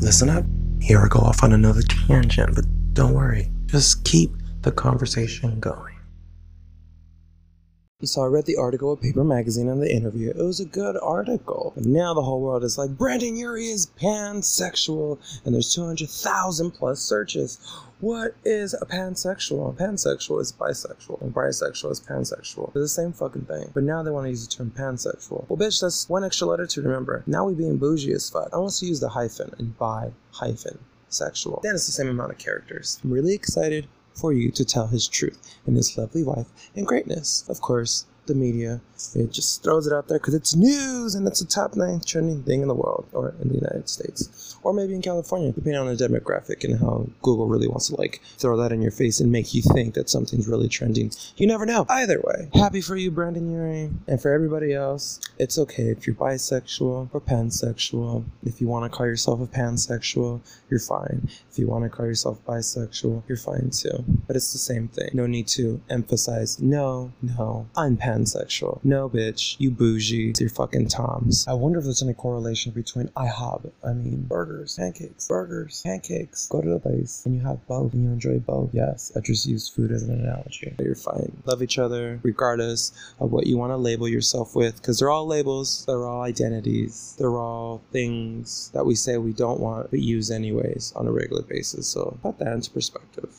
listen up. Here I go off on another tangent, but don't worry. Just keep the conversation going. So I read the article of Paper Magazine and the interview. It was a good article. And now the whole world is like, Brendon Urie is pansexual, and there's 200,000 plus searches. What is a pansexual? Pansexual is bisexual, and bisexual is pansexual. They're the same fucking thing. But now they want to use the term pansexual. Well, bitch, that's one extra letter to remember. Now we being bougie as fuck. Unless you use the hyphen and bi hyphen sexual. Then it's the same amount of characters. I'm really excited for you to tell his truth and his lovely wife and greatness. Of course, the media it just throws it out there because it's news and it's a top nine trending thing in the world or in the United States or maybe in California, depending on the demographic and how Google really wants to like throw that in your face and make you think that something's really trending. You never know. Either way, happy for you, Brendon Urie, and for everybody else. It's okay if you're bisexual or pansexual. If you want to call yourself a pansexual, you're fine. If you want to call yourself bisexual, you're fine too. But it's the same thing. No need to emphasize no, no, I'm pansexual. No, bitch, you bougie. You're fucking Toms. I wonder if there's any correlation between IHOB, I mean, burgers, pancakes, burgers, pancakes. Go to the place and you have both and you enjoy both. Yes, I just use food as an analogy. But you're fine. Love each other regardless of what you want to label yourself with because they're all labels, they're all identities, they're all things that we say we don't want but use anyways on a regular basis. So put that into perspective.